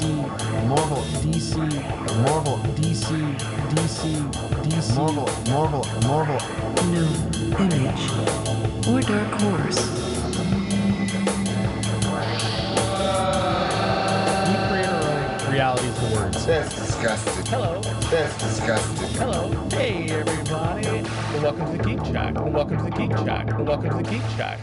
DC, Marvel, DC, Marvel, DC, DC, DC, Marvel, Marvel, Marvel. No image or dark horse. We create our own realities of words. That's disgusting. Hello. That's disgusting. Hello. Hey, everybody. And welcome to the Geek Shack. And welcome to the Geek Shack. And welcome to the Geek Shack.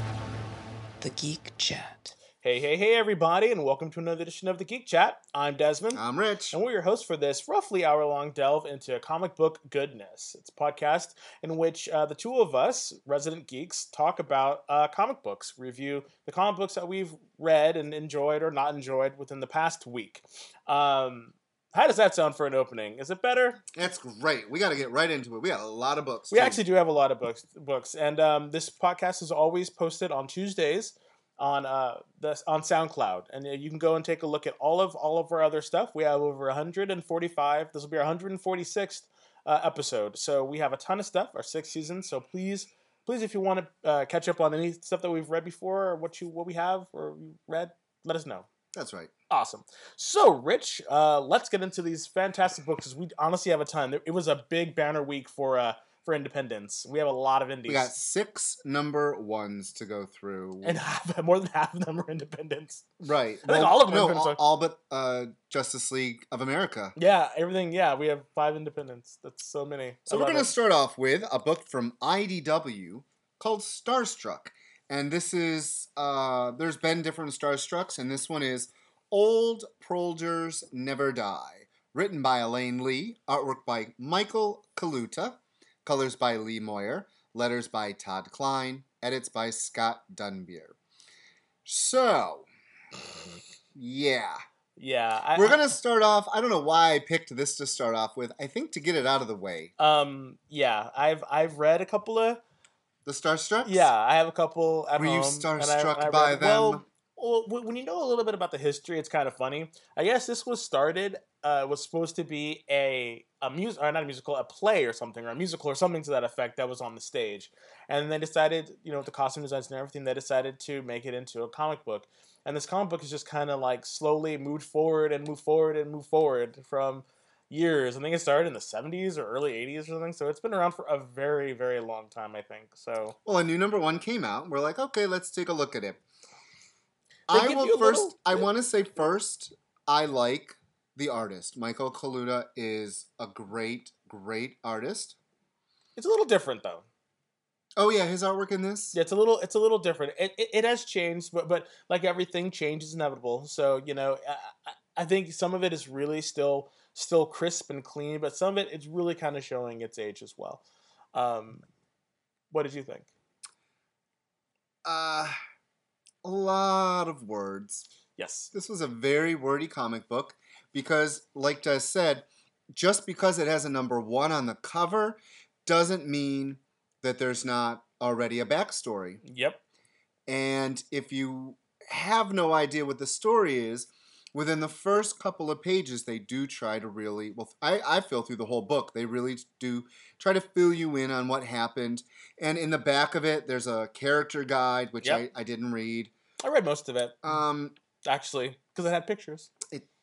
The Geek Chat. Hey, hey, hey, everybody. And welcome to another edition of the Geek Chat. I'm Desmond. I'm Rich. and we're your hosts for this roughly hour long delve into comic book goodness. It's a podcast in which uh, the two of us, resident geeks, talk about uh, comic books, review the comic books that we've read and enjoyed or not enjoyed within the past week. Um, how does that sound for an opening? Is it better? That's great. We got to get right into it. We got a lot of books. We too. actually do have a lot of books, books, and um, this podcast is always posted on Tuesdays on uh the on SoundCloud, and uh, you can go and take a look at all of all of our other stuff. We have over 145. This will be our 146th uh, episode, so we have a ton of stuff. Our sixth season, so please, please, if you want to uh, catch up on any stuff that we've read before or what you what we have or you read, let us know. That's right. Awesome. So, Rich, uh, let's get into these fantastic books because we honestly have a ton. It was a big banner week for uh, for Independence. We have a lot of indies, We got six number ones to go through. and half, more than half of them are Independence. right. I think all of them No, all, all but uh, Justice League of America. Yeah, everything. Yeah, we have five Independents. That's so many. So I we're going it. to start off with a book from IDW called Starstruck. And this is, uh, there's been different Starstrucks, and this one is Old Proldiers Never Die. Written by Elaine Lee, artwork by Michael Kaluta, colors by Lee Moyer, letters by Todd Klein, edits by Scott Dunbier. So, yeah. Yeah, I, We're going to start off. I don't know why I picked this to start off with. I think to get it out of the way. Um, yeah, I've I've read a couple of. The starstruck. Yeah, I have a couple at Were you home. I- starstruck I by read- Well, them? well, wh- when you know a little bit about the history, it's kind of funny. I guess this was started. Uh, was supposed to be a a music or not a musical, a play or something, or a musical or something to that effect that was on the stage, and they decided, you know, with the costume designs and everything, they decided to make it into a comic book. And this comic book is just kind of like slowly moved forward and moved forward and moved forward from years. I think it started in the 70s or early 80s or something. So it's been around for a very, very long time, I think. So Well, a new number one came out. We're like, okay, let's take a look at it. They I will first. little- I want to say first, I like the artist. Michael Kaluta is a great, great artist. it's a little different though. Oh yeah, his artwork in this. Yeah, it's a little it's a little different. It, it, it has changed, but but like everything, change is inevitable. So you know, I, I- think some of it is really still still crisp and clean, but some of it it's really kind of showing its age as well. Um, what did you think? Uh, a lot of words. Yes. This was a very wordy comic book because, like Des said, just because it has a number one on the cover doesn't mean that there's not already a backstory. Yep. And if you have no idea what the story is, within the first couple of pages, they do try to really, well, I, I feel through the whole book, they really do try to fill you in on what happened. And in the back of it, there's a character guide, which Yep. I, I didn't read. I read most of it Um, actually because it had pictures.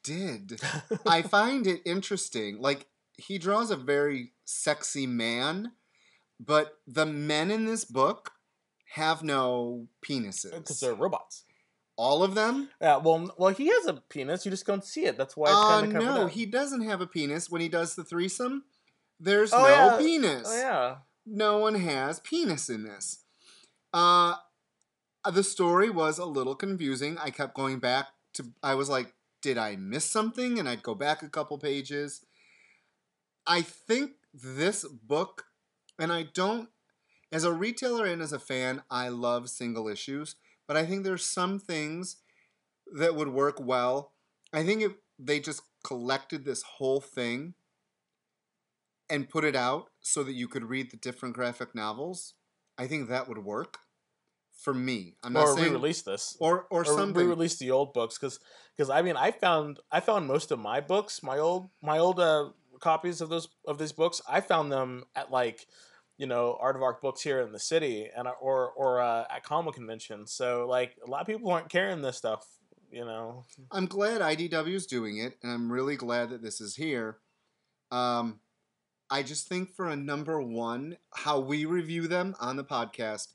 Did. I find it interesting. Like, he draws a very sexy man, but the men in this book have no penises. because they're robots. All of them? Yeah. Well, well, he has a penis. You just don't see it. That's why it's Uh, kind of no, up. he doesn't have a penis when he does the threesome. There's Oh, no yeah. penis. Oh yeah. No one has penis in this. Uh, the story was a little confusing. I kept going back to, I was like, did I miss something? And I'd go back a couple pages. I think this book, and I don't, as a retailer and as a fan, I love single issues, but I think there's some things that would work well. I think if they just collected this whole thing and put it out so that you could read the different graphic novels, I think that would work for me. I'm not Or saying re-release this. or or, or something. re-release the old books because because I mean I found I found most of my books my old my old uh, copies of those of these books I found them at like you know Art of Arc books here in the city and or or uh, at comic conventions so like a lot of people aren't carrying this stuff you know. I'm glad IDW is doing it, and I'm really glad that this is here. Um, I just think for a number one, how we review them on the podcast,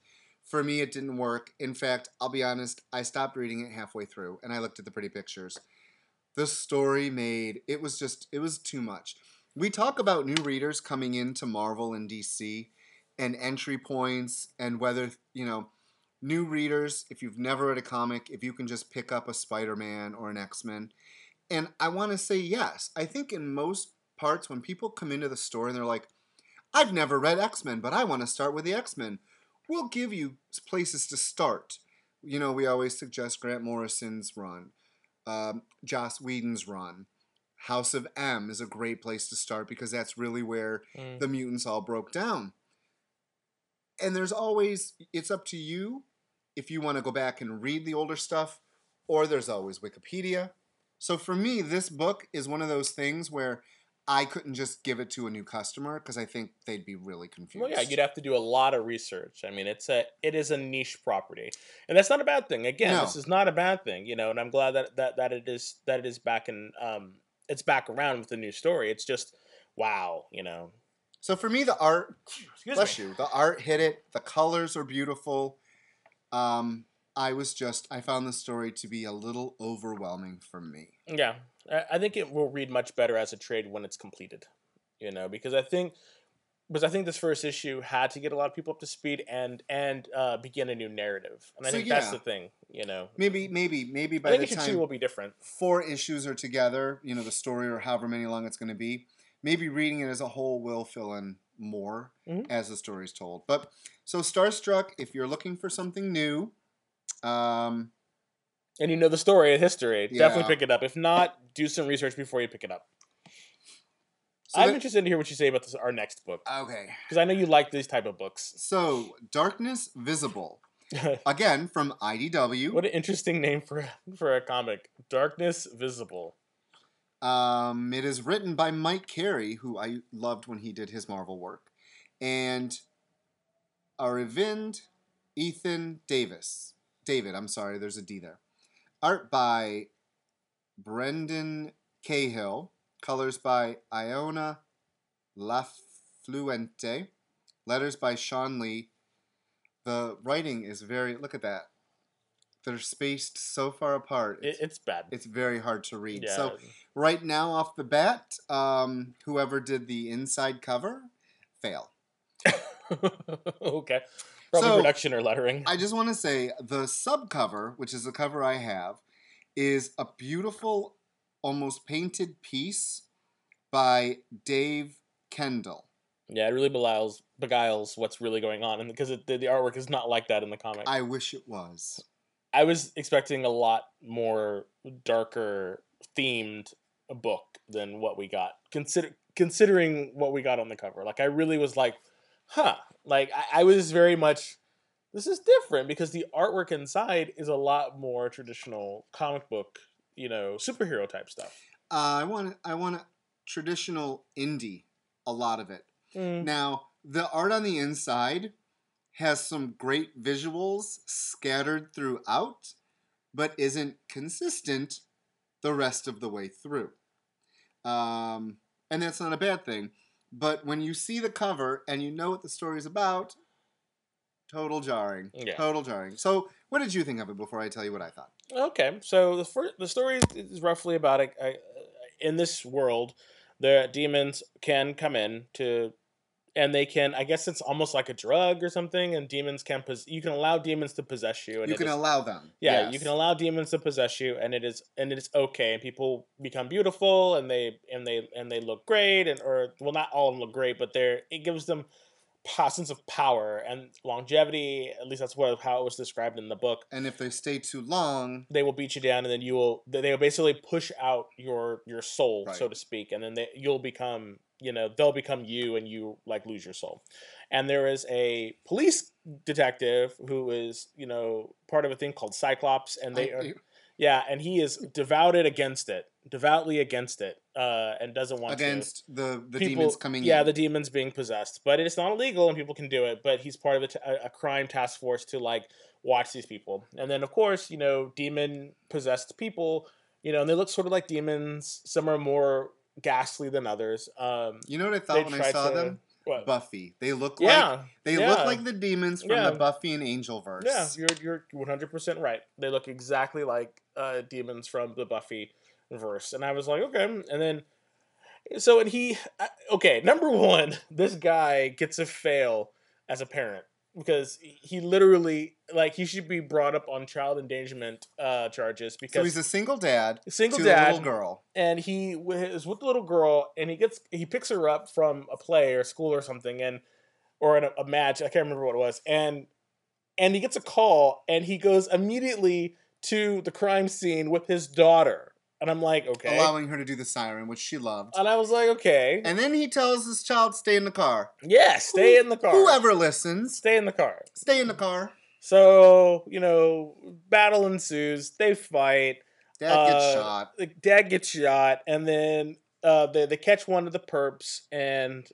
for me, it didn't work. In fact, I'll be honest, I stopped reading it halfway through, and I looked at the pretty pictures. The story made it was just it was too much. We talk about new readers coming into Marvel and DC, and entry points, and whether you know new readers, if you've never read a comic, if you can just pick up a Spider Man or an X Men. And I want to say yes. I think in most parts, when people come into the store and they're like, I've never read X Men, but I want to start with the X Men, we'll give you places to start. You know, we always suggest Grant Morrison's run, um, Joss Whedon's run. House of M is a great place to start because that's really where Mm. the mutants all broke down. And there's always, it's up to you if you want to go back and read the older stuff, or there's always Wikipedia. So for me, this book is one of those things where I couldn't just give it to a new customer because I think they'd be really confused. Well, yeah, you'd have to do a lot of research. I mean, it's a it is a niche property, and that's not a bad thing. Again, No. this is not a bad thing, you know. And I'm glad that that, that it is that it is back in um it's back around with the new story. It's just wow, you know. So for me, the art, Excuse bless me. you, the art hit it. The colors are beautiful. Um, I was just, I found the story to be a little overwhelming for me. Yeah, I, I think it will read much better as a trade when it's completed. You know, because I think because I think this first issue had to get a lot of people up to speed and and uh, begin a new narrative, and I So, think that's yeah. the thing. You know, Maybe, maybe, maybe I by think the time two will be different. four issues are together, you know, the story or however many long it's going to be, maybe reading it as a whole will fill in more Mhm. as the story's told. But so Starstruck, if you're looking for something new, um, and you know the story and history, Yeah. definitely pick it up. If not, do some research before you pick it up. so I'm that- interested to hear what you say about this, our next book okay. because I know you like these type of books. So Darkness Visible, again from IDW. what an interesting name for for a comic, Darkness Visible. Um, it is written by Mike Carey, who I loved when he did his Marvel work, and Arvind Ethan Davis. David, I'm sorry, there's a D there. Art by Brendan Cahill. Colors by Iona Lafluente. Letters by Shawn Lee. The writing is very. Look at that. They're spaced so far apart. It, it's bad. it's very hard to read. yeah. So right now off the bat, um, whoever did the inside cover, fail. okay. Probably So, production or lettering. I just want to say the subcover, which is the cover I have, is a beautiful, almost painted piece by Dave Kendall. yeah, it really belies beguiles what's really going on, and because it, the, the artwork is not like that in the comic. I, I wish it was. I was expecting a lot more darker themed book than what we got. Consider considering what we got on the cover, like I really was like, huh. Like I, I was very much. This is different because the artwork inside is a lot more traditional comic book, you know, superhero type stuff. Uh, I want I want a traditional indie, a lot of it. Mm. Now, the art on the inside has some great visuals scattered throughout, but isn't consistent the rest of the way through. Um, and that's not a bad thing. But when you see the cover and you know what the story's about, total jarring. Yeah. Total jarring. So, what did you think of it before I tell you what I thought? Okay, so the first, the story is- roughly about a, a, in this world, the demons can come in to, and they can. I guess it's almost like a drug or something, and demons can pos- You can allow demons to possess you, and you can is- allow them. yeah, Yes. you can allow demons to possess you, and it is and it is okay, and people become beautiful, and they and they and they look great, and or well, not all of them look great, but they're it gives them sense of power and longevity. At least that's what how it was described in the book. And if they stay too long, they will beat you down and then you will they will basically push out your your soul so to speak. And then they, you'll become you know they'll become you and you like lose your soul. And there is a police detective who is you know part of a thing called cyclops and they I- are yeah and he is devoted against it devoutly against it uh, and doesn't want to against the the people- demons coming yeah in. the demons being possessed but it's not illegal and people can do it but he's part of a, t- a- crime task force to like watch these people and then of course you know demon possessed people you know and they look sort of like demons some are more ghastly than others um you know what I thought when I saw to- them? what? Buffy. They look like yeah they yeah. look like the demons from Yeah. the Buffy and Angel verse. yeah you're you're 100% right they look exactly like uh demons from the buffy verse. And i was like okay. And then so and he okay number one this guy gets a fail as a parent because he literally like he should be brought up on child endangerment uh charges So because he's a single dad single to dad a little girl. and he is with the little girl and he gets he picks her up from a play or school or something and or in a, a match i can't remember what it was and and he gets a call and he goes immediately to the crime scene with his daughter and i'm like okay. Allowing her to do the siren, which she loved. and i was like okay. And then he tells his child, "Stay in the car." yeah stay in the car. Whoever listens, stay in the car. Stay in the car. so you know battle ensues. They fight. Dad gets Uh, shot. dad gets shot. And then uh they, they catch one of the perps. And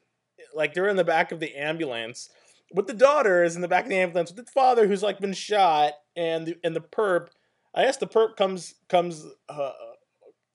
like they're in the back of the ambulance. With the daughter is in the back of the ambulance with the father who's like been shot. And the and the perp i guess the perp comes comes uh,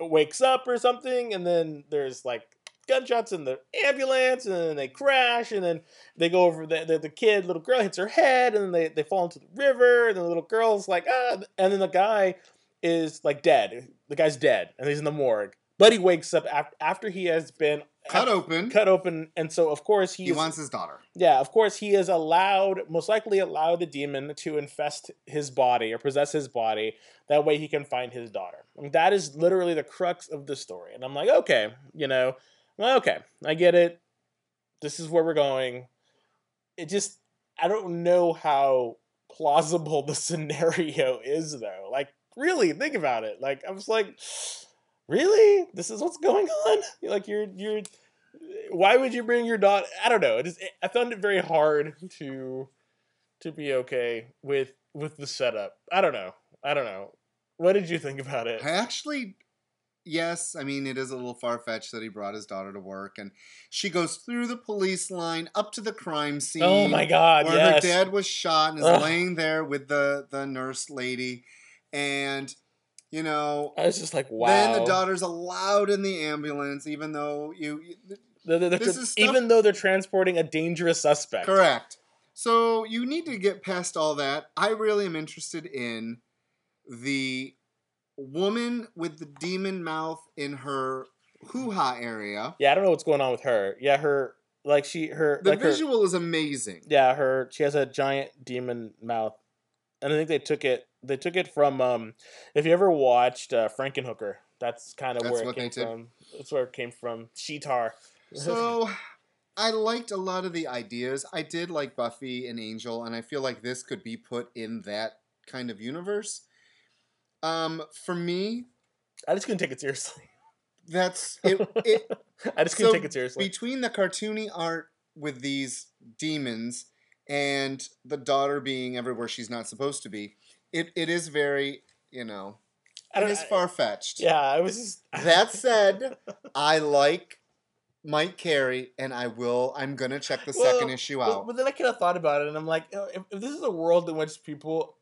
wakes up or something and then there's like gunshots in the ambulance and then they crash and then they go over the, the, the kid little girl hits her head and then they, they fall into the river and the little girl's like ah and then the guy is like dead. The guy's dead and he's in the morgue but he wakes up after, after he has been Cut open. cut open and so of course He he's wants his daughter. yeah, of course, he is allowed, most likely allowed the demon to infest his body or possess his body. That way he can find his daughter. I mean, that is literally the crux of the story. And I'm like, okay, you know, okay, I get it. This is where we're going. It just, I don't know how plausible the scenario is, though. Like, really, think about it. Like, I was like, really? This is what's going on? Like, you're, you're, why would you bring your daughter i don't know it is i found it very hard to to be okay with with the setup i don't know i don't know what did you think about it I actually, yes, I mean, it is a little far fetched that he brought his daughter to work. And she goes through the police line up to the crime scene. oh my god Where yes her dad was shot and is Ugh. laying there with the, the nurse lady. And, you know, i was just like wow then the daughter's allowed in the ambulance, even though you. you They're- they're- this is stuff- even though they're transporting a dangerous suspect Correct. So you need to get past all that. I really am interested in the woman with the demon mouth in her hoo ha area. yeah i don't know what's going on with her yeah her like she her The like her, visual is amazing. yeah her she has a giant demon mouth and i think they took it they took it from um if you ever watched uh frankenhooker that's kind of where it came from that's where it came from sheetar So I liked a lot of the ideas. I did like Buffy and Angel, and I feel like this could be put in that kind of universe. Um, for me, i just couldn't take it seriously that's it. it i just couldn't so take it seriously between the cartoony art with these demons and the daughter being everywhere she's not supposed to be, it, it is very, you know, it is far fetched. yeah i was just That said, I like Mike Carey, and I will. I'm gonna check the Well, second issue out. but then I kind of thought about it, and I'm like, if, if this is a world in which people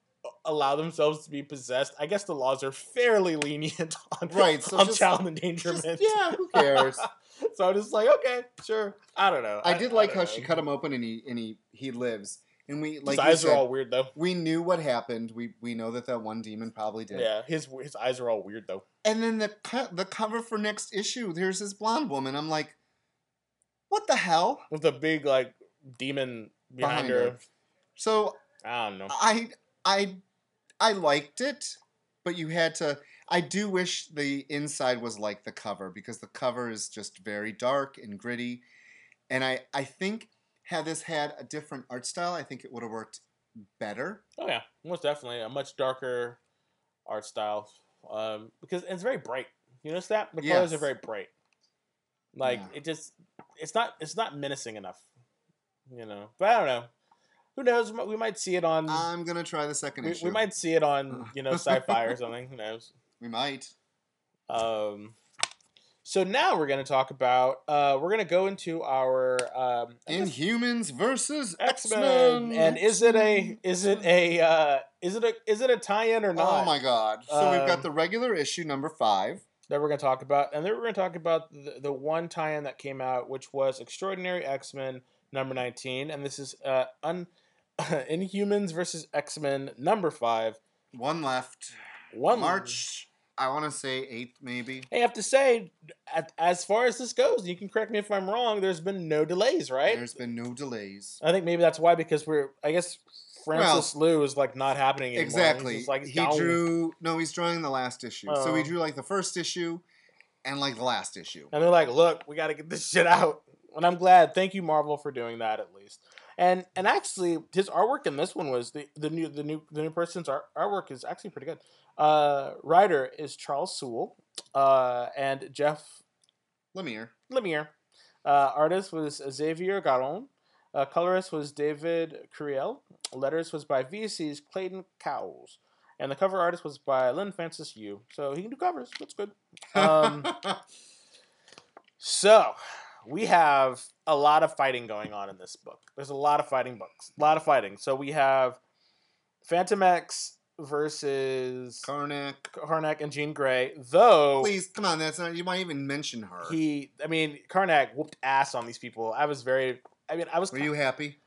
allow themselves to be possessed, I guess the laws are fairly lenient on Right, so on just- child Just- endangerment. yeah, who cares? so I'm just like, okay, sure. I don't know. I did like don't how know. she cut him open, and he and he he lives, and we like His eyes said, are all weird though. we knew what happened. We we know that that one demon probably did. Yeah, his his eyes are all weird though. And then the co- the cover for next issue, there's this blonde woman. I'm like, what the hell? With a big like demon behind, Behind her. her. So I don't know. I I I liked it, but you had to. I do wish the inside was like the cover because the cover is just very dark and gritty, and I I think had this had a different art style, I think it would have worked better. Oh yeah, most definitely a much darker art style. Um, because it's very bright. You notice that the colors are very bright. Like Yeah. it just, it's not, it's not menacing enough. You know, but I don't know. Who knows? We might see it on. I'm gonna try the second we, issue. we might see it on you know sci-fi or something. Who knows? We might. Um, So now we're going to talk about. Uh, we're going to go into our um, Inhumans versus X Men. And is it a is it a uh, is it a is it a tie-in or not? Oh my god! So we've Um, got the regular issue number five. that we're going to talk about, and then we're going to talk about the, the one tie-in that came out, which was Extraordinary X Men number nineteen, and this is uh, un Inhumans versus X Men number five. One left. One March. I want to say eighth, maybe. I have to say, as far as this goes, you can correct me if I'm wrong. There's been no delays, right? There's been no delays. I think maybe that's why because we're. I guess Francis Yu is like not happening anymore. Exactly. just, like he drew. No, he's drawing the last issue. so he Oh. drew like the first issue, and like the last issue. and they're like, "Look, we got to get this shit out." And I'm glad. Thank you, Marvel, for doing that at least. And and actually, his artwork in this one was the the new the new the new person's art, artwork is actually pretty good. Uh, writer is Charles Soule, uh, and Jeff Lemire. Lemire. Uh, artist was Xavier Garon. Uh, colorist was David Curiel. Letters was by VC's Clayton Cowles. And the cover artist was by Leinil Francis Yu. So he can do covers. That's good. Um, so we have a lot of fighting going on in this book. There's a lot of fighting books. A lot of fighting. So we have Fantomex versus Karnak. Karnak and Jean Grey. Though Please, come on. That's not. You might even mention her. he i mean karnak whooped ass on these people i was very i mean i was Were you happy?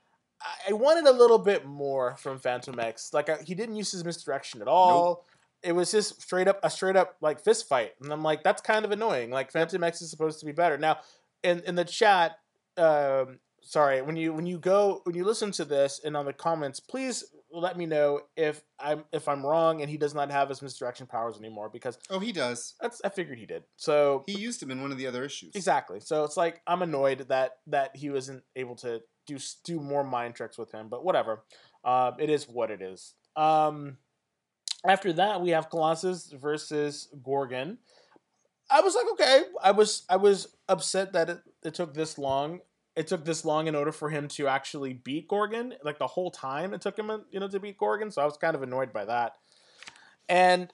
I- i wanted a little bit more from Fantomex like I, he didn't use his misdirection at all it was just straight up a straight up like fist fight and i'm like that's kind of annoying like Fantomex is supposed to be better now in in the chat um sorry when you when you go when you listen to this and on the comments please let me know if i'm if i'm wrong and he does not have his misdirection powers anymore because Oh, he does. that's i figured he did so He used him in one of the other issues. Exactly. So it's like I'm annoyed that that he wasn't able to do do more mind tricks with him, but whatever. Uh, it is what it is. Um, after that, we have Colossus versus Gorgon. I was like, okay. I was I was upset that it, it took this long. It took this long in order for him to actually beat Gorgon. Like the whole time it took him, you know, to beat Gorgon. So I was kind of annoyed by that. And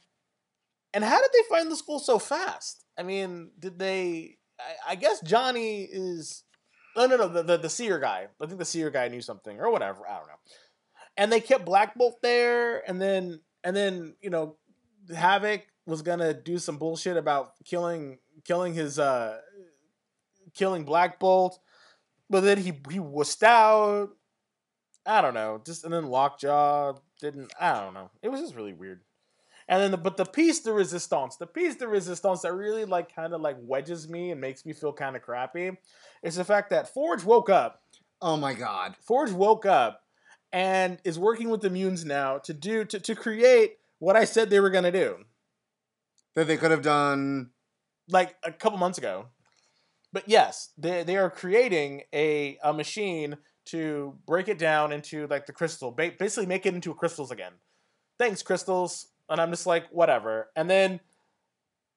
and how did they find the school so fast? I mean, did they? I, I guess Johnny is. No, no, no. The, the the seer guy. I think the seer guy knew something or whatever. I don't know. And they kept Black Bolt there, and then and then you know, Havoc was gonna do some bullshit about killing killing his uh killing Black Bolt, but then he he wussed out. I don't know. Just and then Lockjaw didn't. I don't know. It was just really weird. And then, the, but the piece de resistance, the piece de resistance that really like kind of like wedges me and makes me feel kind of crappy, is the fact that Forge woke up. Oh my god. Forge woke up and is working with the Munes now to do to, to create what I said they were gonna do, That they could have done. like a couple months ago. But yes, they they are creating a a machine to break it down into like the crystal, basically make it into crystals again. Thanks, crystals. And I'm just like, whatever. And then,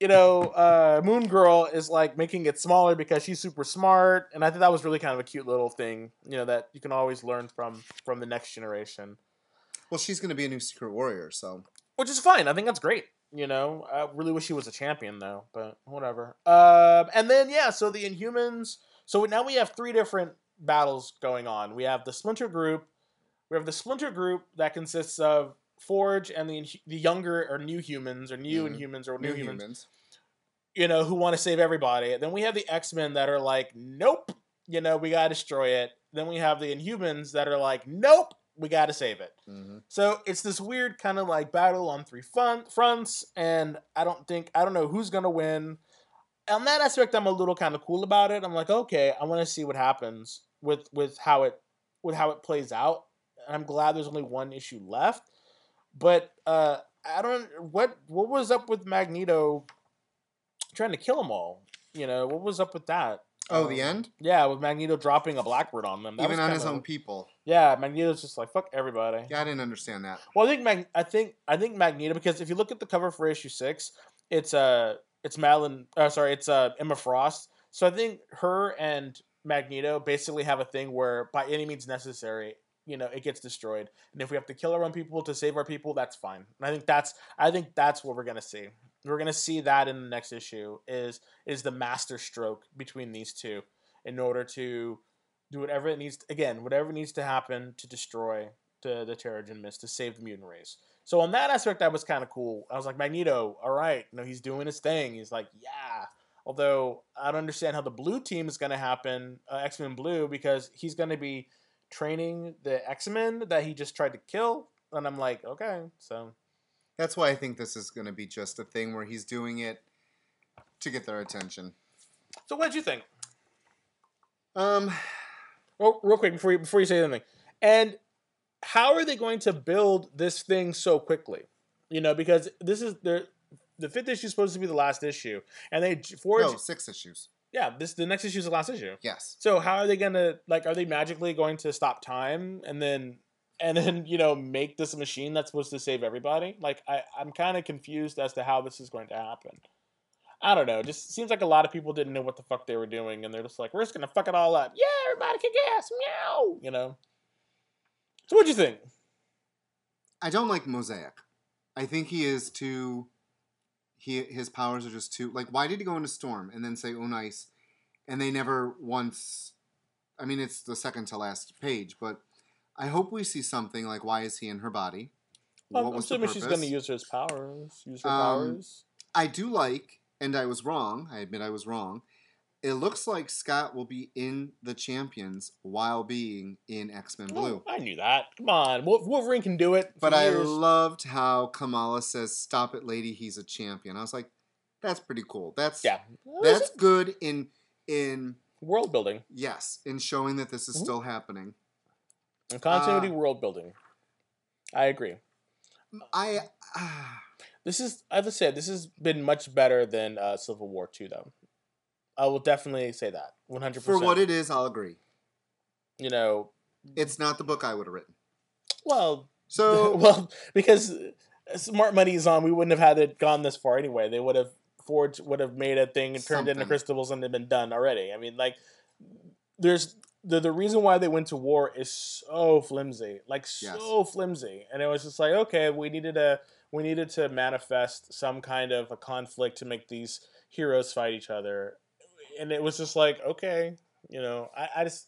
you know, uh, Moon Girl is like making it smaller because she's super smart, and I think that was really kind of a cute little thing, you know, that you can always learn from from the next generation, Well, she's going to be a new secret warrior, so. which is fine. I think that's great. You know, I really wish he was a champion though, but whatever. Um, and then yeah, so the Inhumans. So now we have three different battles going on. We have the Splinter Group. We have the Splinter Group that consists of Forge and the the younger or new humans or new Mhm. Inhumans or new, New humans, humans. you know, who want to save everybody. Then we have the X Men that are like, nope, you know, we gotta destroy it. Then we have the Inhumans that are like, nope, we gotta save it. hmm So it's this weird kind of like battle on three front, fronts, and I don't think I don't know who's gonna win. On that aspect, I'm a little kind of cool about it. I'm like, okay, I want to see what happens with with how it with how it plays out. And I'm glad there's only one issue left. But uh, I don't what what was up with Magneto trying to kill them all. You know what was up with that? Oh, the end? Yeah, with Magneto dropping a Blackbird on them. That Even on his own people. Yeah, Magneto's just like fuck everybody. Yeah, I didn't understand that. Well, I think Mag- I think I think Magneto because if you look at the cover for issue six, it's uh it's Madeline. Uh, sorry, it's uh Emma Frost. So I think her and Magneto basically have a thing where by any means necessary, you know, it gets destroyed, and if we have to kill our own people to save our people, that's fine. And I think that's I think that's what we're gonna see. We're gonna see that in the next issue is is the master stroke between these two in order to do whatever it needs again whatever needs to happen to destroy the the Terrigen Mist to save the mutant race. So on that aspect, that was kind of cool. I was like Magneto, all right, you know he's doing his thing. He's like, yeah. Although I don't understand how the blue team is gonna happen, uh, X Men Blue, because he's gonna be training the X Men that he just tried to kill, and I'm like, okay, so That's why I think this is going to be just a thing where he's doing it to get their attention. so what did you think? Um, Real, real quick before you before you say anything, and how are they going to build this thing so quickly? You know, because this is the the fifth issue is supposed to be the last issue, and they four no, six issues. Yeah, this the next issue is the last issue. Yes. So how are they gonna like? Are they magically going to stop time and then and then you know make this machine that's supposed to save everybody? Like I I'm kind of confused as to how this is going to happen. I don't know. Just seems like a lot of people didn't know what the fuck they were doing, and they're just like, we're just gonna fuck it all up. Yeah, everybody kick ass, meow. You know. So what do you think? I don't like Mosaic. I think he is too. He his powers are just too like. Why did he go into Storm and then say "Oh nice," and they never once. I mean, it's the second to last page, but I hope we see something like why is he in her body? What I'm was the assuming she's gonna use his powers. Use her Um, powers. I do like, and I was wrong. I admit I was wrong. It looks like Scott will be in the Champions while being in X Men Blue. Oh, I knew that. Come on, Wolverine can do it. But I loved how Kamala says, "Stop it, lady. He's a champion." I was like, "That's pretty cool. That's yeah. That's good in in world building yes in showing that this is Mhm. still happening." And continuity Uh, world building. I agree. I ah, This is, as I said, this has been much better than uh, Civil War Two, though. I will definitely say that one hundred for percent. what it is, I'll agree. you know, It's not the book I would have written. well, So well, because Smart Money is on, we wouldn't have had it gone this far anyway. They would have Forge would have made a thing and turned it into crystals and it been done already. I mean, like, there's the the reason why they went to war is so flimsy, like so flimsy, and it was just like, okay, we needed a we needed to manifest some kind of a conflict to make these heroes fight each other, and it was just like, okay, you know, I, I just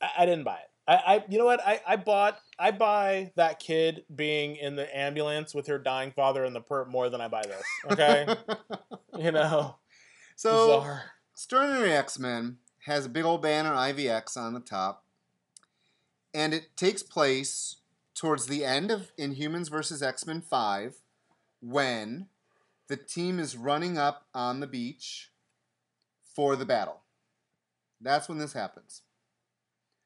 I, I didn't buy it. I, I you know what I, I bought I buy that kid being in the ambulance with her dying father in the perp more than I buy this. Okay, you know, so bizarre. Extraordinary X Men has a big old banner IVX on the top, and it takes place towards the end of Inhumans versus X Men 5 when the team is running up on the beach for the battle. That's when this happens.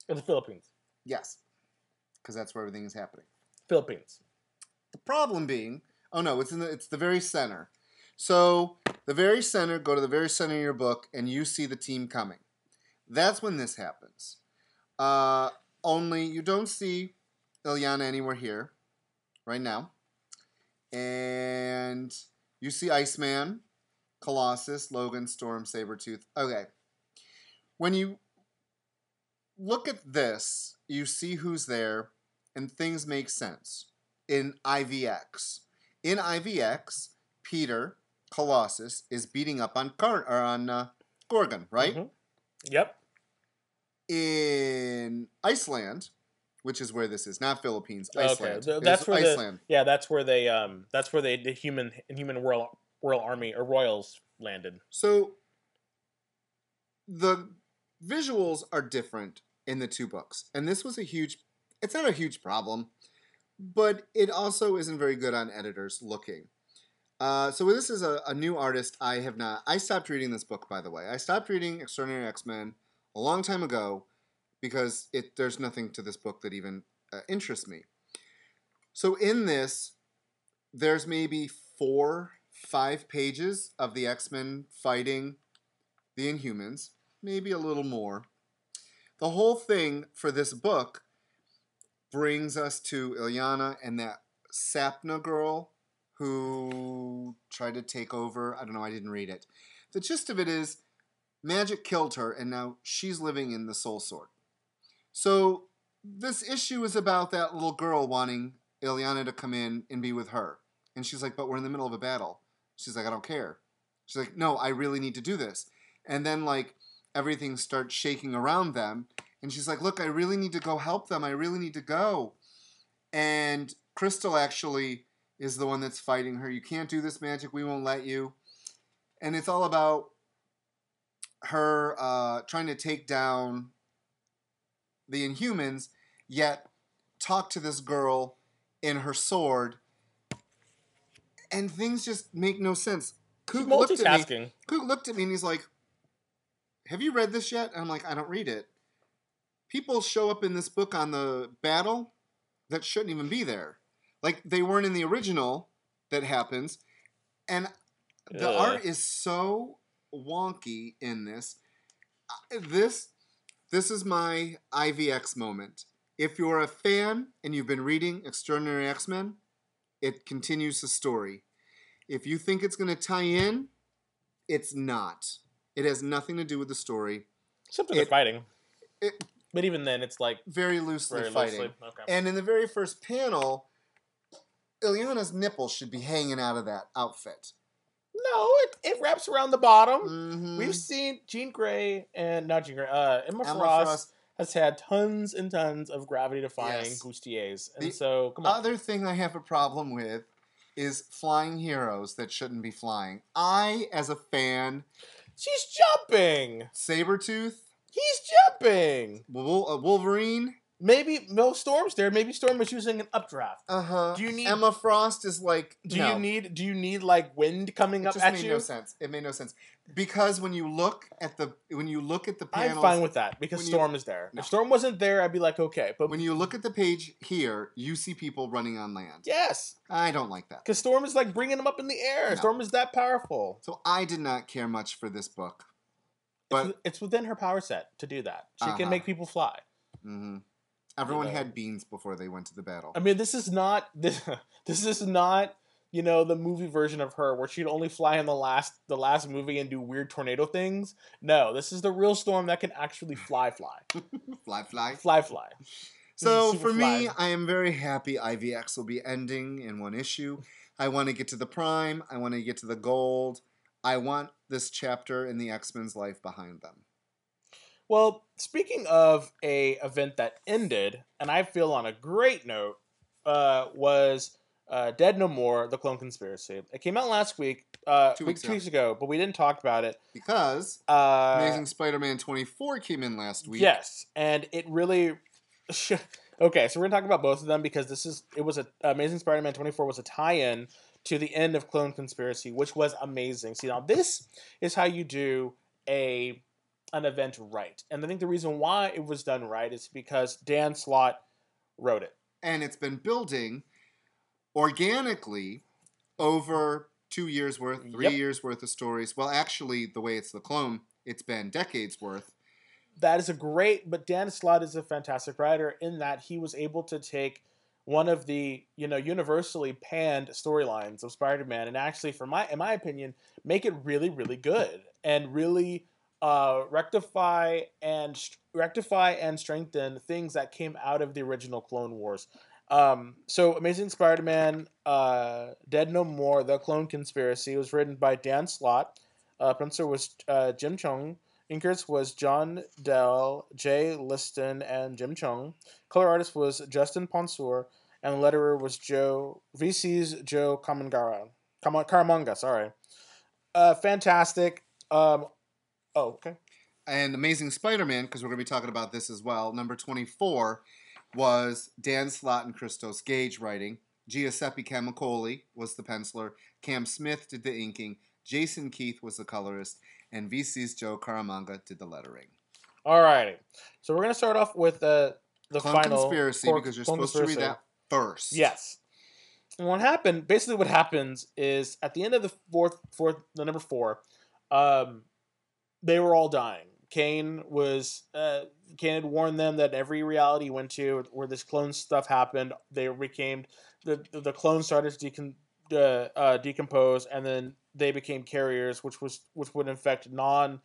in the Philippines. Yes, because that's where everything is happening. Philippines. The problem being, oh no, it's in the it's the very center. So the very center, go to the very center of your book, and you see the team coming. That's when this happens. Uh, only you don't see Illyana anywhere here, right now, and you see Iceman, Colossus, Logan, Storm, Sabretooth. Okay, when you look at this, you see who's there, and things make sense in IVX. In IVX, Peter Colossus is beating up on Car- or on uh, Gorgon, right? Mhm. Yep. In Iceland, which is where this is, not Philippines, Okay, Iceland. It that's where the- Yeah, that's where they um that's where they the human human royal royal army or royals landed. So the visuals are different in the two books. And this was a huge it's not a huge problem, but it also isn't very good on editors looking. Uh, so this is a, a new artist I have not I stopped reading this book by the way. I stopped reading Extraordinary X-Men a long time ago because it there's nothing to this book that even uh, interests me. So in this there's maybe four, five pages of the X Men fighting the Inhumans, maybe a little more. The whole thing for this book brings us to Illyana and that Sapna girl who tried to take over. I don't know, I didn't read it. The gist of it is magic killed her, and now she's living in the Soul Sword. So this issue is about that little girl wanting Illyana to come in and be with her. And she's like, but we're in the middle of a battle. She's like, I don't care. She's like, no, I really need to do this. And then like everything starts shaking around them. And she's like, look, I really need to go help them. I really need to go. And Crystal actually is the one that's fighting her. You can't do this magic. We won't let you. And it's all about her uh, trying to take down the Inhumans, yet talk to this girl in her sword. And things just make no sense. Cook looked at me. multitasking. Looked at me and he's like, Have you read this yet? And I'm like, I don't read it. People show up in this book on the battle that shouldn't even be there. Like they weren't in the original that happens. And the Ugh. art is so wonky in this. This this is my IVX moment. If you're a fan and you've been reading Extraordinary X-Men, it continues the story. If you think it's going to tie in, it's not. It has nothing to do with the story. Except for the fighting. it- but even then, it's like Very loosely very fighting. loosely. Okay. And in the very first panel, Illyana's nipple should be hanging out of that outfit. No, it, it wraps around the bottom. Mhm. We've seen Jean Grey and not Jean Grey. Uh, Emma, Emma Frost, Frost. has had tons and tons of gravity-defying Yes. bustiers, and The so come on. Other thing I have a problem with is flying heroes that shouldn't be flying. I, as a fan, She's jumping. Sabretooth, He's jumping. Uh, Wolverine, Maybe no Storm's there. Maybe Storm was using an updraft. uh huh. Do you need- Emma Frost is like. Do no. you need? Do you need like wind coming It up just at made you? no sense. It made no sense because when you look at the when you look at the panels, I'm fine with that because when you- Storm is there. No. If Storm wasn't there, I'd be like, okay. But when you look at the page here, you see people running on land. yes, I don't like that. because Storm is like bringing them up in the air. No. Storm is that powerful. So I did not care much for this book. It's, But it's within her power set to do that. She Uh-huh. can make people fly. hmm everyone know. had beans before they went to the battle. I mean, this is not this. This is not you know the movie version of her where she'd only fly in the last the last movie and do weird tornado things. No, this is the real Storm that can actually fly, fly, fly, fly. fly, fly. So Super for me, fly. I am very happy IVX will be ending in one issue. I want to get to the prime. I want to get to the gold. I want this chapter in the X Men's life behind them. Well, speaking of a event that ended, and I feel on a great note, uh, was uh, Dead No More: The Clone Conspiracy. It came out last week, uh, Two week- weeks two weeks ago, but we didn't talk about it. Because Uh, Amazing Spider-Man 24 came in last week. Yes, and it really. okay, so we're gonna talk about both of them because this is it was a Amazing Spider-Man 24 was a tie-in to the end of Clone Conspiracy, which was amazing. See, now this is how you do a an event right, and I think the reason why it was done right is because Dan Slott wrote it. And it's been building organically over two years worth, three Yep. years worth of stories. Well, actually, the way it's the clone, it's been decades worth. that is a great but Dan Slott is a fantastic writer in that he was able to take one of the you know universally panned storylines of Spider-Man and actually for my in my opinion make it really really good and really uh, rectify and rectify and strengthen things that came out of the original Clone Wars. Um, so Amazing Spider-Man, uh, Dead No More: The Clone Conspiracy was written by Dan Slott. Uh, Princer was uh, Jim Cheung. Inkers was John Dell, Jay Leisten, and Jim Cheung. Color artist was Justin Ponsor, and letterer was Joe VC's Joe Kamangara. Kama- Karamanga, sorry. Uh, fantastic. Um, oh, okay. And Amazing Spider-Man, because we're going to be talking about this as well. Number 24 was Dan Slott and Christos Gage writing. Giuseppe Camuncoli was the penciler. Cam Smith did the inking. Jason Keith was the colorist. And VC's Joe Caramanga did the lettering. Alrighty. So we're gonna start off with uh, the Clone final Conspiracy, Cor- because you're supposed to read that first. Yes. And what happened? Basically, what happens is at the end of the fourth, fourth, the number four, um, they were all dying. Kaine was, uh, Kaine had warned them that every reality he went to where this clone stuff happened, they became the the, clones started to decom- uh, uh, decompose, and then they became carriers, which was which would infect non,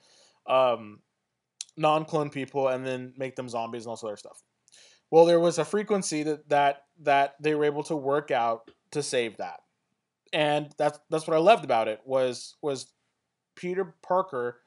um, non clone people, and then make them zombies and all sorts of stuff. Well, there was a frequency that that that they were able to work out to save that, and that's that's what I loved about it was was Peter Parker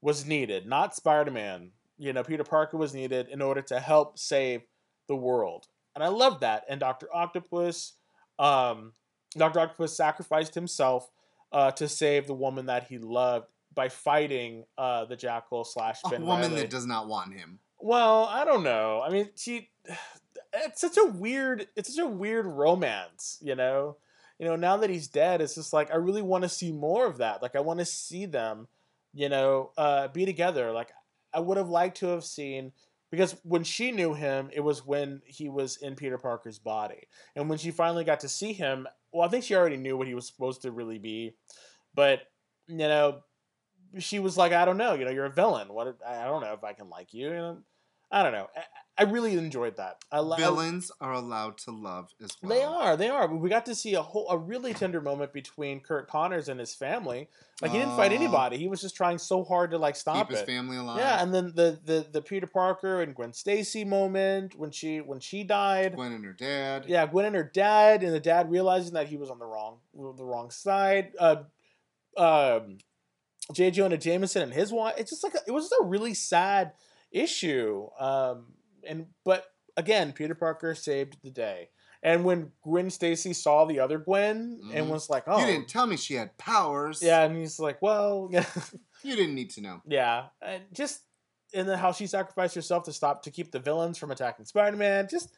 was needed, not Spider Man. You know, Peter Parker was needed in order to help save the world, and I love that. And Doctor Octopus, um, Doctor Octopus sacrificed himself uh, to save the woman that he loved by fighting uh, the Jackal slash A woman Reilly. that does not want him. Well, I don't know. I mean, she. It's such a weird. It's such a weird romance, you know. You know, now that he's dead, it's just like I really want to see more of that. Like I want to see them, you know, uh, be together. Like I would have liked to have seen because when she knew him, it was when he was in Peter Parker's body, and when she finally got to see him, well, I think she already knew what he was supposed to really be, but you know, she was like, I don't know, you know, you're a villain. What I don't know if I can like you. you know? I don't know. I, really enjoyed that. I, I Villains are allowed to love as well. they are, they are. We got to see a whole, a really tender moment between Curt Connors and his family. Like he didn't fight anybody. He was just trying so hard to like stop Keep his it. family alive. Yeah, and then the, the the Peter Parker and Gwen Stacy moment when she when she died. Gwen and her dad. Yeah, Gwen and her dad, and the dad realizing that he was on the wrong the wrong side. Uh, um, J. Jonah Jameson and his wife. It's just like a, it was just a really sad issue. Um, and but again, Peter Parker saved the day. And when Gwen Stacy saw the other Gwen and Mhm. was like, "Oh, You didn't tell me she had powers. yeah," and he's like, "Well. You didn't need to know. Yeah, and just and then how she sacrificed herself to stop to keep the villains from attacking Spider-Man. Just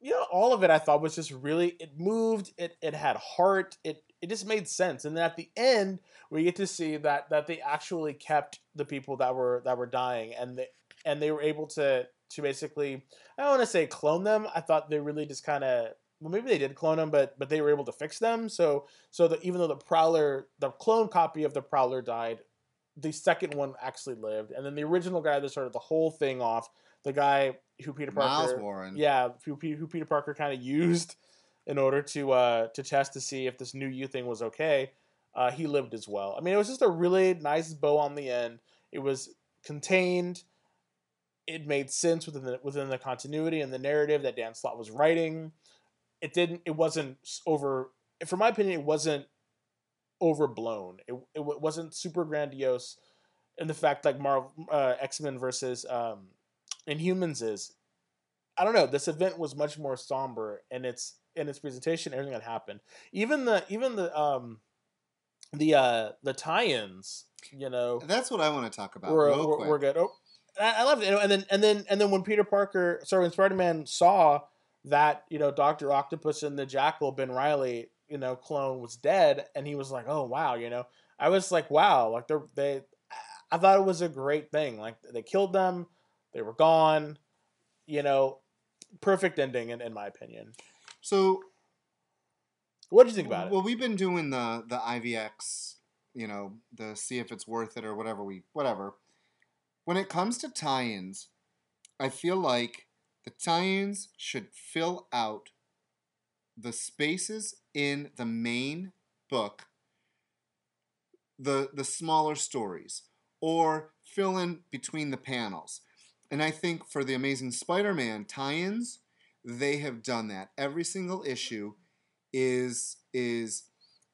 you know, all of it I thought was just really it moved. It it had heart. It it just made sense. And then at the end, we get to see that that they actually kept the people that were that were dying, and they and they were able to to basically I don't want to say clone them. I thought they really just kind of well maybe they did clone them, but but they were able to fix them. So so that even though the Prowler, the clone copy of the Prowler died, the second one actually lived, and then the original guy that started the whole thing off, the guy who Peter Parker Miles Warren. yeah, who, who Peter Parker kind of used in order to uh to test to see if this new you thing was okay. Uh, he lived as well. I mean, it was just a really nice bow on the end. It was contained. It made sense within the within the continuity and the narrative that Dan Slott was writing. It didn't. It wasn't over. For my opinion, it wasn't overblown. It it wasn't super grandiose. And the fact like Marvel uh, X Men versus um, Inhumans is, I don't know. This event was much more somber in its in its presentation. Everything that happened, even the even the um, the uh the tie-ins, you know, That's what I want to talk about were, were, were good. Oh, I, loved it. And then and then and then when Peter Parker, sorry, when Spider Man saw that you know Doctor Octopus and the Jackal Ben Reilly, you know, clone was dead, and he was like, oh wow, you know, I was like, wow, like they they, I thought it was a great thing. Like they killed them, they were gone, you know, perfect ending in, in my opinion. So What do you think about it? Well, we've been doing the the IVX, you know, the see if it's worth it or whatever we whatever. When it comes to tie-ins, I feel like the tie-ins should fill out the spaces in the main book, the the smaller stories, or fill in between the panels. And I think for the Amazing Spider-Man tie-ins, they have done that. Every single issue is is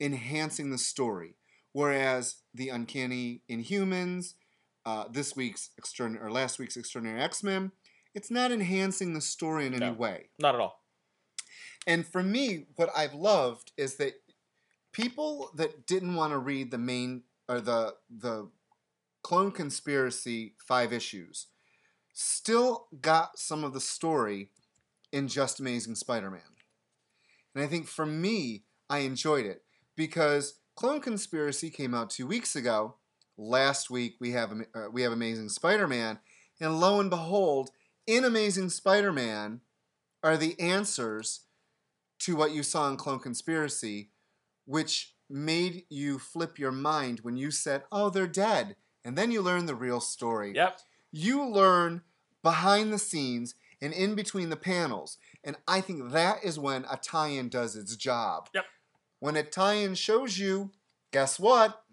enhancing the story. Whereas the Uncanny Inhumans, uh, this week's extraordinary or last week's Extraordinary X Men, it's not enhancing the story in any No. way. Not at all. And for me, what I've loved is that people that didn't want to read the main or the the Clone Conspiracy five issues still got some of the story in Just Amazing Spider-Man. And I think for me, I enjoyed it because Clone Conspiracy came out two weeks ago. Last week we have uh, we have Amazing Spider-Man, and lo and behold, in Amazing Spider-Man are the answers to what you saw in Clone Conspiracy, which made you flip your mind when you said, "Oh, they're dead," and then you learn the real story Yep. you learn behind the scenes and in between the panels. And I think that is when a tie in does its job. Yep. When a tie in shows you, guess what?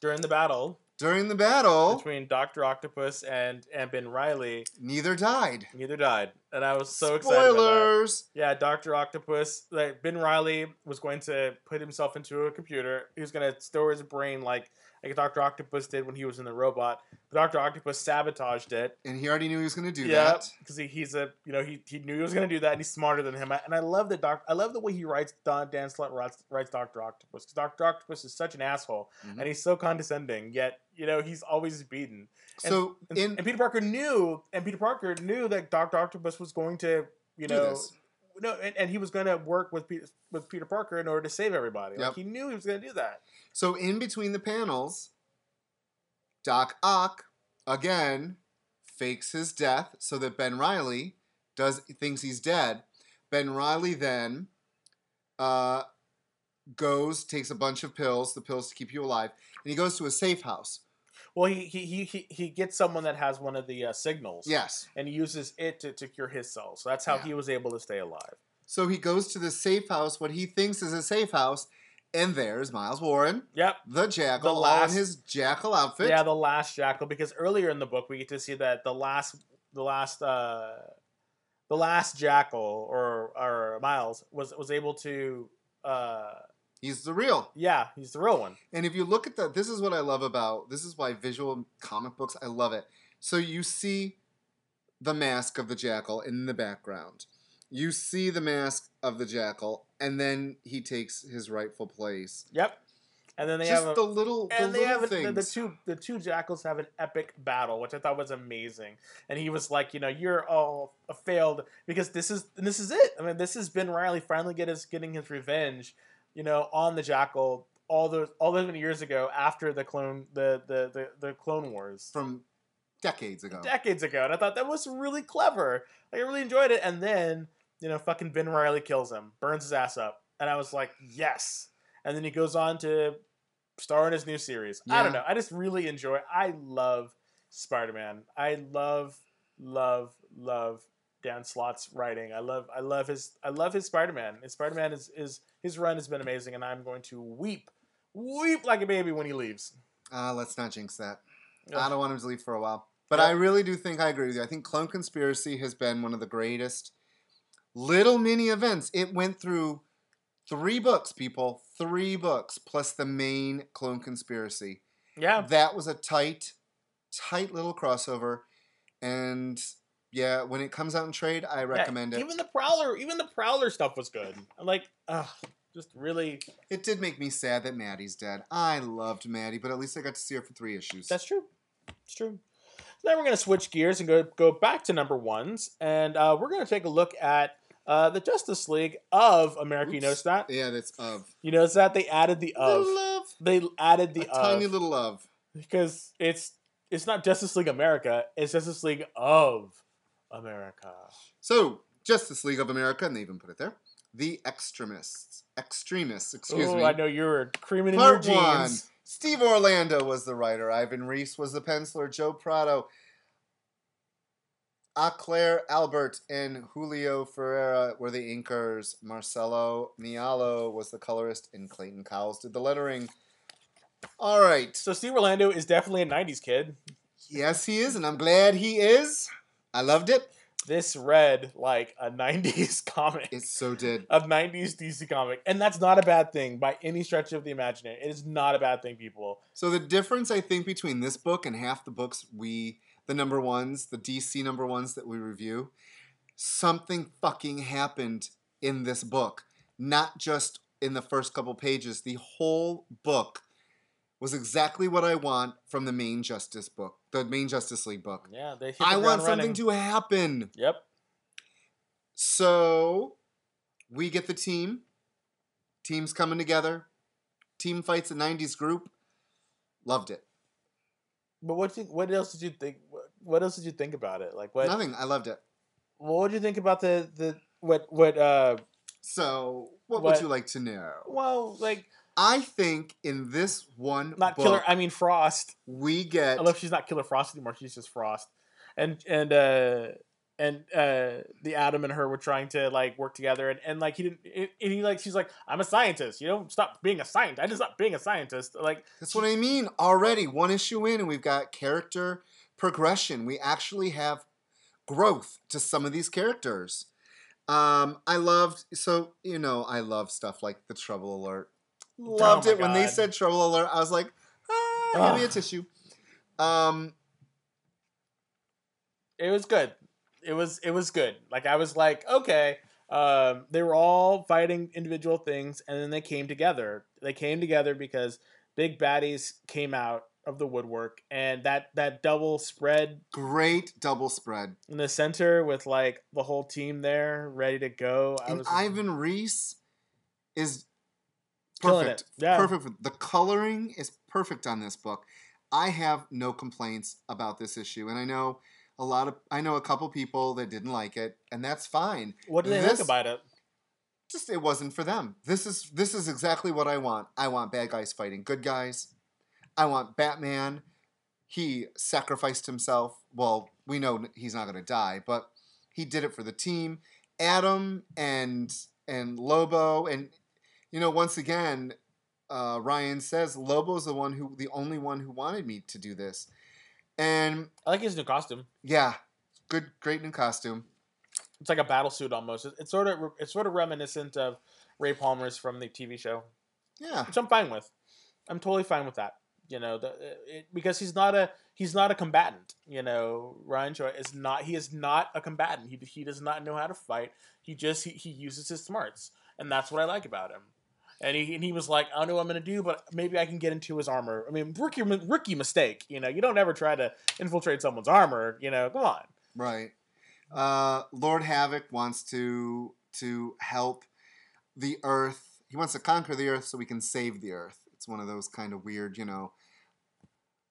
During the battle During the battle, between Doctor Octopus and and Ben Reilly, neither died. neither died. and I was so excited. Spoilers. Yeah, Doctor Octopus. Like Ben Reilly was going to put himself into a computer. He was going to store his brain like like Doctor Octopus did when he was in the robot. But Doctor Octopus sabotaged it. And he already knew he was going to do yeah, that. because he, he's a you know he, he knew he was going to do that, and he's smarter than him. And I love the doc. I love the way he writes. Don Dan Slott writes, writes Doctor Octopus because Doctor Octopus is such an asshole, Mhm. and he's so condescending. Yet you know he's always beaten. And- So And, in and Peter Parker knew, and Peter Parker knew that Doctor Octopus was going to you know. No, and, and he was going to work with Peter, with Peter Parker in order to save everybody. Yep. Like he knew he was going to do that. So in between the panels, Doc Ock again fakes his death so that Ben Reilly does thinks he's dead. Ben Reilly then uh, goes takes a bunch of pills, the pills to keep you alive, and he goes to a safe house. Well, he he he he, gets someone that has one of the uh, signals. Yes. And he uses it to, to cure his cells. So that's how Yeah. he was able to stay alive. So he goes to the safe house, what he thinks is a safe house, and there's Miles Warren, Yep. the Jackal, The last- his Jackal outfit. Yeah, the last Jackal. Because earlier in the book, we get to see that the last the last uh the last Jackal or or Miles was was able to uh He's the real. yeah he's the real one. And if you look at the, this is what I love about, this is why visual comic books, I love it. So you see the mask of the jackal in the background. You see the mask of the jackal, and then he takes his rightful place. Yep. And then they Just have a, the little, the and they little have a, the, the two the two jackals have an epic battle, which I thought was amazing. And he was like, you know, you're all a failed because this is and this is it. I mean, this is Ben Reilly finally get his getting his revenge, you know, on the jackal all those all those many years ago after the clone the the the, the Clone Wars from decades ago. decades ago. And I thought that was really clever. Like I really enjoyed it. And then you know, fucking Ben Reilly kills him, burns his ass up, and I was like, yes. And then he goes on to star in his new series. I don't know. I just really enjoy. I love Spider Man. I love, love, love Dan Slott's writing. I love, I love his, I love his Spider Man. His Spider Man is, is his run has been amazing, and I'm going to weep, weep like a baby when he leaves. Uh, let's not jinx that. Ugh. I don't want him to leave for a while. But Yeah. I really do think I agree with you. I think Clone Conspiracy has been one of the greatest little mini events. It went through three books, people. Three books, plus the main Clone Conspiracy. Yeah, That was a tight, tight little crossover. And yeah, when it comes out in trade, I recommend Yeah, it. Even the Prowler, even the Prowler stuff was good. I'm like, ugh, just really. It did make me sad that Maddie's dead. I loved Maddie, but at least I got to see her for three issues. That's true. It's true. Then we're gonna switch gears and go go back to number ones, and uh, we're gonna take a look at uh, the Justice League of America. You Oops. notice that? yeah, that's of. You notice that they added the of. Love. They added the a tiny little love. because it's it's not Justice League America. It's Justice League of America. So, Justice League of America, and they even put it there. The extremists. Extremists, excuse oh, me. I know you were creaming in Part your one. jeans. Steve Orlando was the writer. Ivan Reis was the penciler. Joe Prado, Oclair Albert, and Julio Ferreira were the inkers. Marcelo Maiolo was the colorist, and Clayton Cowles did the lettering. All right. So Steve Orlando is definitely a '90s kid. Yes, he is, and I'm glad he is. I loved it. This read like a '90s comic. It so did. of 90s DC comic. And that's not a bad thing by any stretch of the imagination. It is not a bad thing, people. So the difference I think between this book and half the books we the number ones, the DC number ones that we review, something fucking happened in this book. Not just in the first couple pages. The whole book was exactly what I want from the main Justice book, the main Justice League book. Yeah, they the I want something running. to happen. Yep. So we get the team. Teams coming together. Team fights a 90s group. Loved it. But what you, what else did you think? What, what else did you think about it? Like what? Nothing. I loved it. What did you think about the the what what uh? So, what, What- would you like to know? Well, like I think in this one not book, killer. I mean Frost. we get I love she's not Killer Frost anymore. She's just Frost. And and uh and uh the Adam and her were trying to like work together and, and like he didn't and he like she's like I'm a scientist. You don't stop being a scientist. I just stop being a scientist. Like That's what I mean. Already one issue in, and we've got character progression. We actually have growth to some of these characters. Um, I loved so you know I love stuff like the Trouble Alert. Loved Oh it when they said Trouble Alert. I was like, ah, give me a tissue. Um, it was good. It was it was good. Like I was like, okay. Um, they were all fighting individual things, and then they came together. They came together because big baddies came out of the woodwork, and that that double spread great double spread. in the center with like the whole team there ready to go. I and was Ivan Reis is perfect. Yeah. Perfect. The coloring is perfect on this book. I have no complaints about this issue, and I know a lot of I know a couple people that didn't like it, and that's fine. What do they this- like about it? Just it wasn't for them. This is this is exactly what I want. I want bad guys fighting good guys. I want Batman. He sacrificed himself. Well, we know he's not going to die, but he did it for the team. Adam and and Lobo and you know once again uh, Ryan says Lobo's the one who the only one who wanted me to do this. And I like his new costume. yeah, good great new costume. It's like a battle suit almost. It's sort of it's sort of reminiscent of Ray Palmer's from the TV show. Yeah. which I'm fine with. I'm totally fine with that. You know, the, it, because he's not a he's not a combatant. You know, Ryan Choi is not. He is not a combatant. He he does not know how to fight. He just he, he uses his smarts, and that's what I like about him. And he and he was like, I don't know what I'm gonna do, but maybe I can get into his armor. I mean, rookie rookie mistake. You know, you don't ever try to infiltrate someone's armor. You know, come on. Right. Uh, Lord Havok wants to to help the Earth. He wants to conquer the Earth so we can save the Earth. It's one of those kind of weird, you know.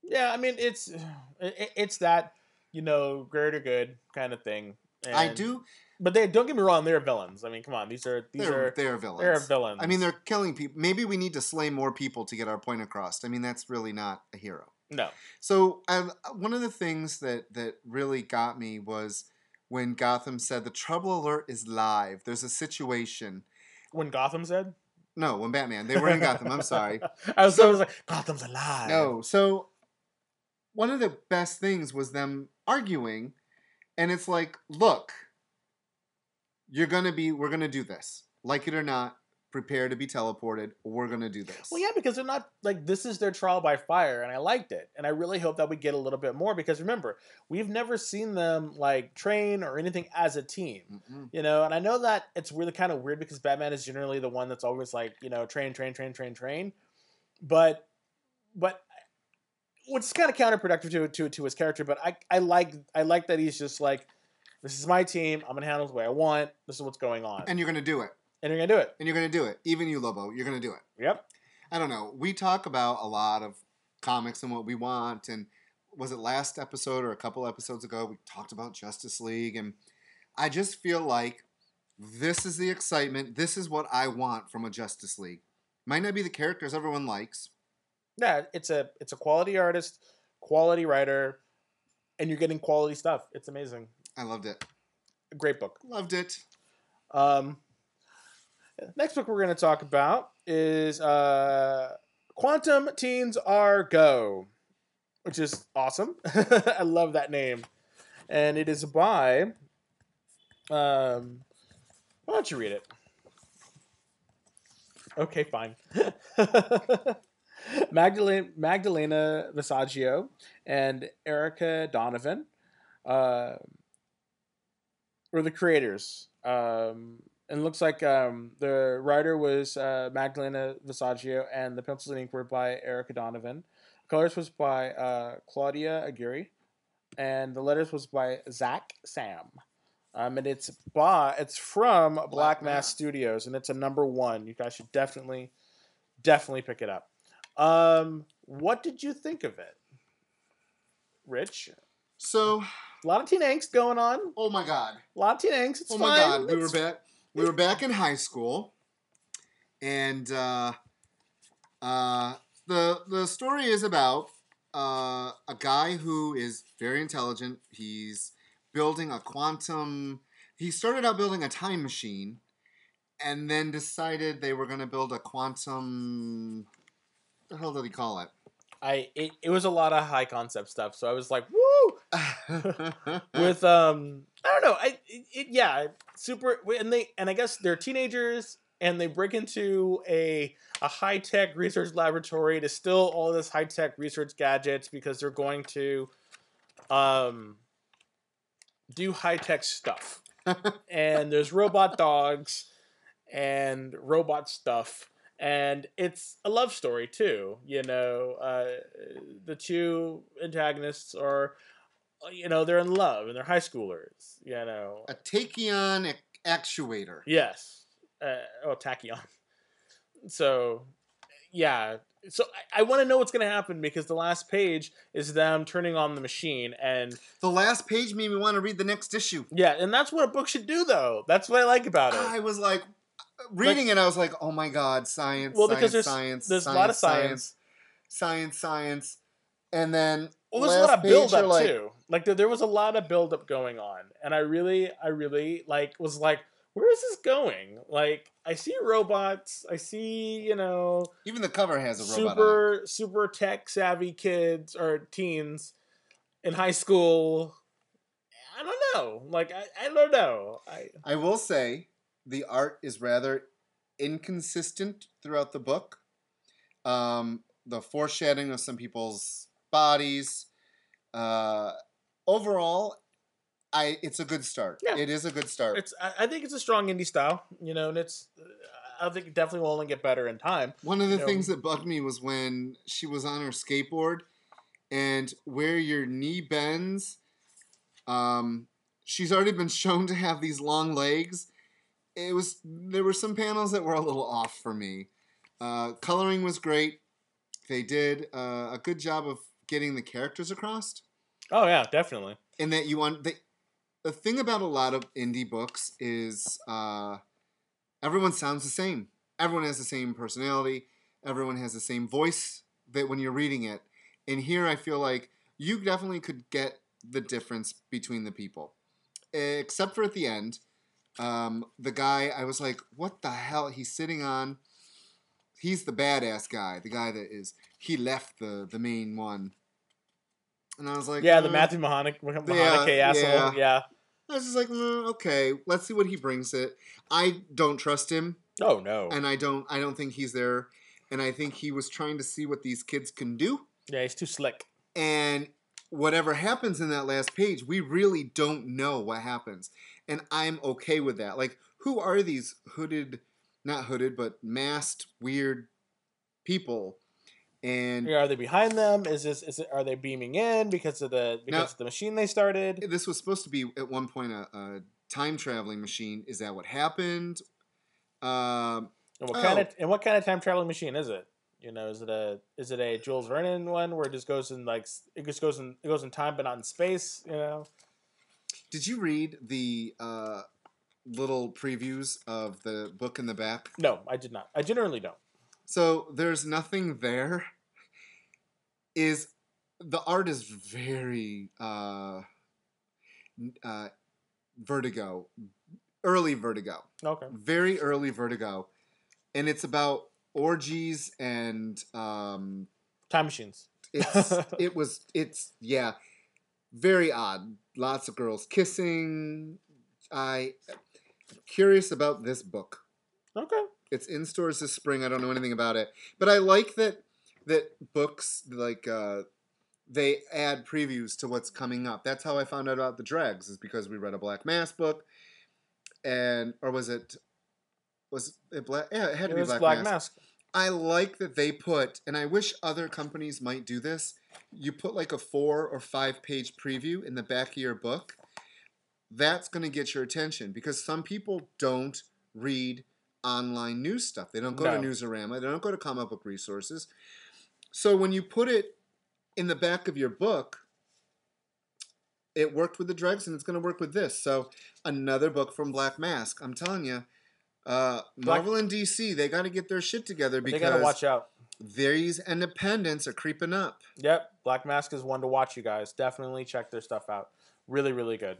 Yeah, I mean, it's it, it's that you know greater good kind of thing. I do. But they don't get me wrong, they're villains. I mean, come on, these are these They're, are they're villains. they're villains. I mean, they're killing people. Maybe we need to slay more people to get our point across. I mean, that's really not a hero. no. So I, one of the things that that really got me was when Gotham said the trouble alert is live. There's a situation. When Gotham said, No, when Batman they were in Gotham. I'm sorry. I was, So- I was like, Gotham's alive. No. So one of the best things was them arguing, and it's like, look, you're gonna be, we're gonna do this, like it or not. Prepare to be teleported. We're gonna do this. Well, yeah, because they're not like this is their trial by fire, and I liked it, and I really hope that we get a little bit more because remember, we've never seen them like train or anything as a team. Mm-mm. You know, and I know that it's really kind of weird because Batman is generally the one that's always like, you know, train, train, train, train, train. But, but, which is kind of counterproductive to, to to his character. But I I like I like that he's just like, this is my team. I'm gonna handle it the way I want. This is what's going on, and, you're gonna do it. And you're gonna do it. And you're gonna do it. Even you, Lobo, you're gonna do it. Yep. I don't know. We talk about a lot of comics and what we want. And was it last episode or a couple episodes ago? We talked about Justice League. And I just feel like this is the excitement. This is what I want from a Justice League. Might not be the characters everyone likes. Yeah, it's a it's a quality artist, quality writer, and you're getting quality stuff. It's amazing. I loved it. Great book. Loved it. Um, next book we're going to talk about is uh, Quantum Teens Are Go, which is awesome. I love that name, and it is by. Um, why don't you read it? Okay, fine. Magdalena, Magdalena Visaggio and Erica Donovan uh, were the creators. Um, and it looks like um, the writer was uh, Magdalena Visaggio, and the pencils and ink were by Erica Donovan. Colors was by uh, Claudia Aguirre, and the letters was by Zakk Saam. Um, and it's by it's from Black, Mass Mass. Studios, and it's a number one. You guys should definitely, definitely pick it up. Um, what did you think of it, Rich? So, A lot of teen angst going on. oh my God. A lot of teen angst. It's oh fine. my God. We were back. We were back in high school. And uh, uh, the, the story is about uh, a guy who is very intelligent. He's building a quantum. He started out building a time machine, and then decided they were going to build a quantum. What the hell did he call it? I it, it was a lot of high concept stuff. So I was like, woo! With um, I don't know. I it, it, yeah, super. And they and I guess they're teenagers and they break into a a high tech research laboratory to steal all this high tech research gadgets because they're going to um do high tech stuff. and there's robot dogs and robot stuff and it's a love story too you know uh, the two antagonists are uh, you know they're in love and they're high schoolers you know a tachyon actuator. yes uh, oh tachyon so yeah so i, I want to know what's going to happen because the last page is them turning on the machine and The last page made me want to read the next issue. yeah and that's what a book should do though that's what i like about it I was like reading it. I was like, oh my god, science. Well, science, because there's- science, there's a lot of science, science, science, and then Well, there's a lot of build up like, too. Like there, there was a lot of build up going on, and I really, I really like was like, where is this going? Like I see robots, I see you know Even the cover has a super super tech savvy kids or teens in high school. I don't know. Like I, I don't know. I I will say the art is rather inconsistent throughout the book. Um, the foreshadowing of some people's bodies. Uh, overall, I it's a good start. Yeah. It is a good start. it's I, I think it's a strong indie style, you know, and it's I think it definitely will only get better in time. One of the you know. things that bugged me was when she was on her skateboard and where your knee bends, um, she's already been shown to have these long legs. It was there were some panels that were a little off for me. Uh, coloring was great. They did uh, a good job of getting the characters across, Oh yeah, definitely. and that you want the the thing about a lot of indie books is uh, everyone sounds the same. Everyone has the same personality. Everyone has the same voice that when you're reading it. And here I feel like you definitely could get the difference between the people. Except for at the end. Um, the guy, I was like, what the hell? He's sitting on. He's the badass guy. The guy that is. He left the, the main one. And I was like, Yeah, the uh, Matthew Mahoney, Mahoney Yeah, asshole. yeah. yeah. I was just like, mm, okay, let's see what he brings it. I don't trust him, Oh no. and I don't. I don't think he's there, and I think he was trying to see what these kids can do. yeah, he's too slick. And whatever happens in that last page, we really don't know what happens, and I'm okay with that. Like, who are these hooded, not hooded, but masked weird people? And are they behind them? Is this is it are they beaming in because of the because No. of the machine they started? this was supposed to be at one point a, a time traveling machine. Is that what happened? Um, And what Oh. kind of and what kind of time traveling machine is it? You know, is it a is it a Jules Vernon one where it just goes in like it just goes in it goes in time but not in space? You know. Did you read the uh, little previews of the book in the back? No, I did not. I generally don't. So there's nothing there. Is the art is very uh, uh, Vertigo, early Vertigo, Okay. very early Vertigo, and it's about orgies and um, Time machines. it's it was it's yeah very odd lots of girls kissing i curious about this book Okay. it's in stores this spring i don't know anything about it but i like that that books like uh they add previews to what's coming up that's how i found out about the dregs is because we read a black mass book and or was it was it black yeah it had to It be was black, Black mass. Mask. I like that they put, and I wish other companies might do this. You put like a four or five page preview in the back of your book. That's going to get your attention because some people don't read online news stuff. They don't go to Newsarama. They don't go to comic book resources. So when you put it in the back of your book, it worked with the dregs and it's going to work with this. So another book from Black Mask. I'm telling you, uh, Black- Marvel and DC, they got to get their shit together They because gotta watch out. These independents are creeping up. Yep, Black Mask is one to watch. You guys definitely check their stuff out. Really, really good.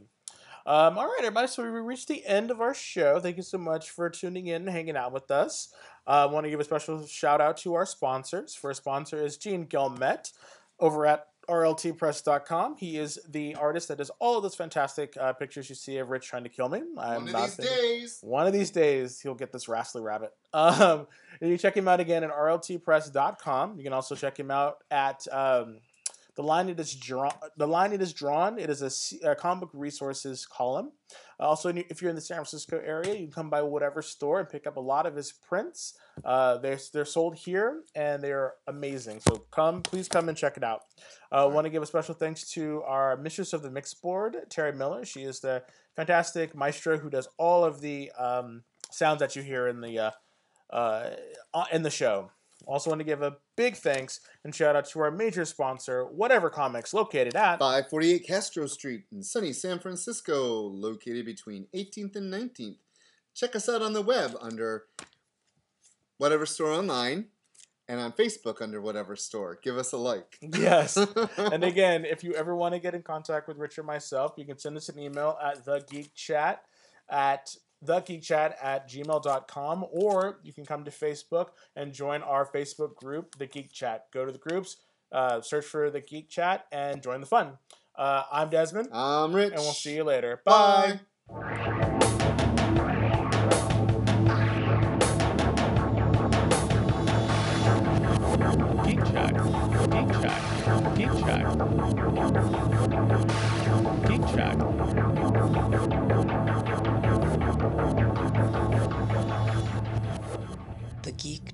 Um, all right, everybody. So we reached the end of our show. Thank you so much for tuning in and hanging out with us. I uh, want to give a special shout out to our sponsors. First sponsor is Gene Gilmet over at rltpress.com. He is the artist that does all of those fantastic uh, pictures you see of Rich trying to kill me. I'm One of these thinking- days. One of these days, he'll get this wrestly rabbit. Um, you check him out again at rltpress.com. You can also check him out at um, the line it is drawn. The line it is drawn. It is a, a comic book resources column. Also, if you're in the San Francisco area, you can come by whatever store and pick up a lot of his prints. Uh, they're they're sold here and they're amazing. So come, please come and check it out. I uh, want to give a special thanks to our mistress of the mix board, Terry Miller. She is the fantastic maestro who does all of the um, sounds that you hear in the uh, uh, in the show. Also, want to give a big thanks and shout out to our major sponsor, Whatever Comics, located at 548 Castro Street in sunny San Francisco, located between 18th and 19th. Check us out on the web under Whatever Store Online and on Facebook under Whatever Store. Give us a like. Yes. and again, if you ever want to get in contact with Rich or myself, you can send us an email at thegeekchat at thegeekchat at gmail.com or you can come to Facebook and join our Facebook group, The Geek Chat. Go to the groups, uh, search for The Geek Chat, and join the fun. Uh, I'm Desmond, I'm Rich. and we'll see you later. Bye. Bye. Geek Chat. Geek Chat. Geek Chat. geek.